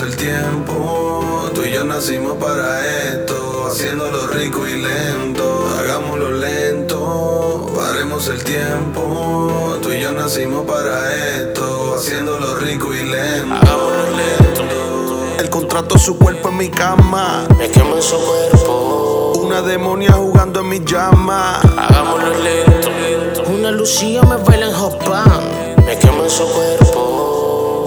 El tiempo, tú y yo nacimos para esto, haciéndolo rico y lento, hagámoslo lento. Paremos el tiempo, tú y yo nacimos para esto, haciéndolo rico y lento. Hagámoslo lento. El contrato, su cuerpo en mi cama. Me quemo en su cuerpo. Una demonia jugando en mi llama. Hagámoslo lento. Una Lucía me baila en Hopán. Me quemo en su cuerpo.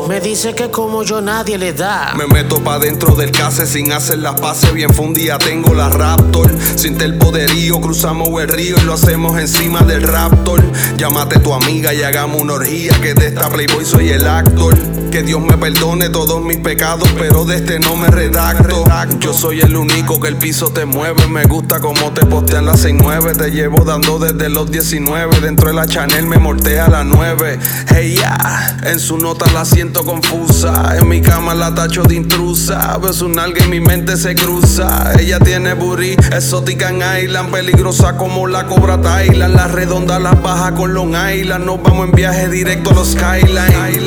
Me dice que como yo nadie le da. Me meto pa' dentro del case sin hacer las pases. Bien fundida tengo la Raptor. Siente el poderío, cruzamos el río y lo hacemos encima del Raptor. Llámate tu amiga y hagamos una orgía. Que de esta Playboy soy el actor. Que Dios me perdone todos mis pecados, pero de este no me redacto. Yo soy el único que el piso te mueve. Me gusta como te postean las 69. Te llevo dando desde los 19. Dentro de la Chanel me mortea a las 9. Hey ya, en su nota la siento confusa. En mi cama la tacho de intrusa. Veo su nalga y mi mente se cruza. Ella tiene booty exótica en Island. Peligrosa como la cobra Thailand. La redonda la baja con Long Island. Nos vamos en viaje directo a los Skyline.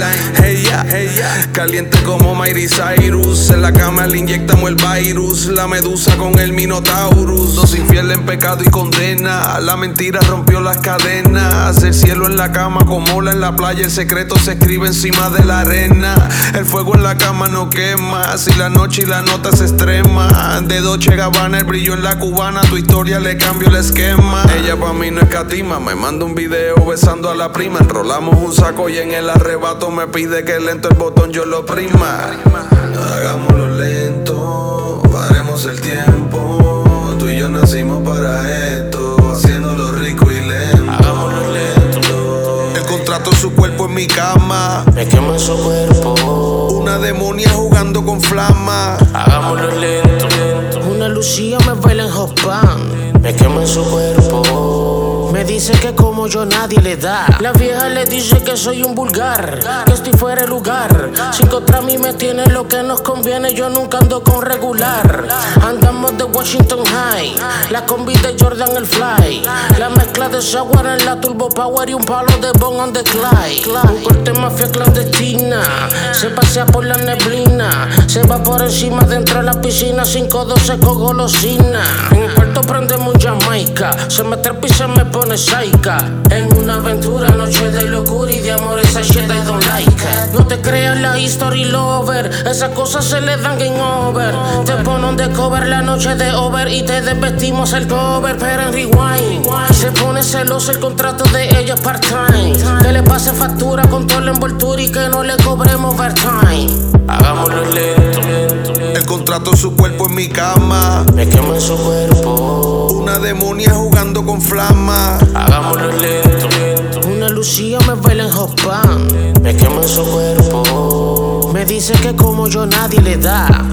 Ya. Caliente como Miley Cyrus. En la cama le inyectamos el virus. La medusa con el Minotaurus. Dos infieles en pecado y condena. La mentira rompió las cadenas. El cielo en la cama como ola en la playa. El secreto se escribe encima de la El fuego en la cama no quema. Si la noche y la nota se extrema. De Dolce Gabbana, el brillo en la cubana. Tu historia le cambio el esquema. Ella pa' mí no escatima. Me manda un video besando a la prima. Enrolamos un saco y en el arrebato me pide que lento el botón yo lo prima. Mi cama. Me quemo en su cuerpo. Una demonia jugando con flama. Hagámoslo lento. Una Lucía me baila en Hopán. Me quemo en su cuerpo. Me dice que como yo nadie le da. La vieja le dice que soy un vulgar, que estoy fuera de lugar. Si contra mí me tiene lo que nos conviene, yo nunca ando con regular. Andamos de Washington High, la combi de Jordan el Fly. La mezcla de sour en la Turbo Power y un palo de Bon on the Clyde. Un corte mafia clandestina, se pasea por la neblina. Se va por encima dentro de la piscina, 512 con golosina. En el cuarto prendemos un Jamaica, se me trepa y se me pone saica. En una aventura, noche de locura y de amor, esa shit I don't like it. No te creas la history lover, esas cosas se le dan game over. Te ponen de cover la noche de over y te desvestimos el cover, pero en rewind. Se pone celoso el contrato de ella es part-time. Que le pase factura con toda la envoltura y que no le cobremos overtime. Hagámoslo lento. El contrato, su cuerpo en mi cama. Me quemo en su cuerpo. Una demonia jugando con flama. Hagámoslo lento. Una Lucía me baila en Hopán. Me quemo en su cuerpo. Me dice que como yo nadie le da.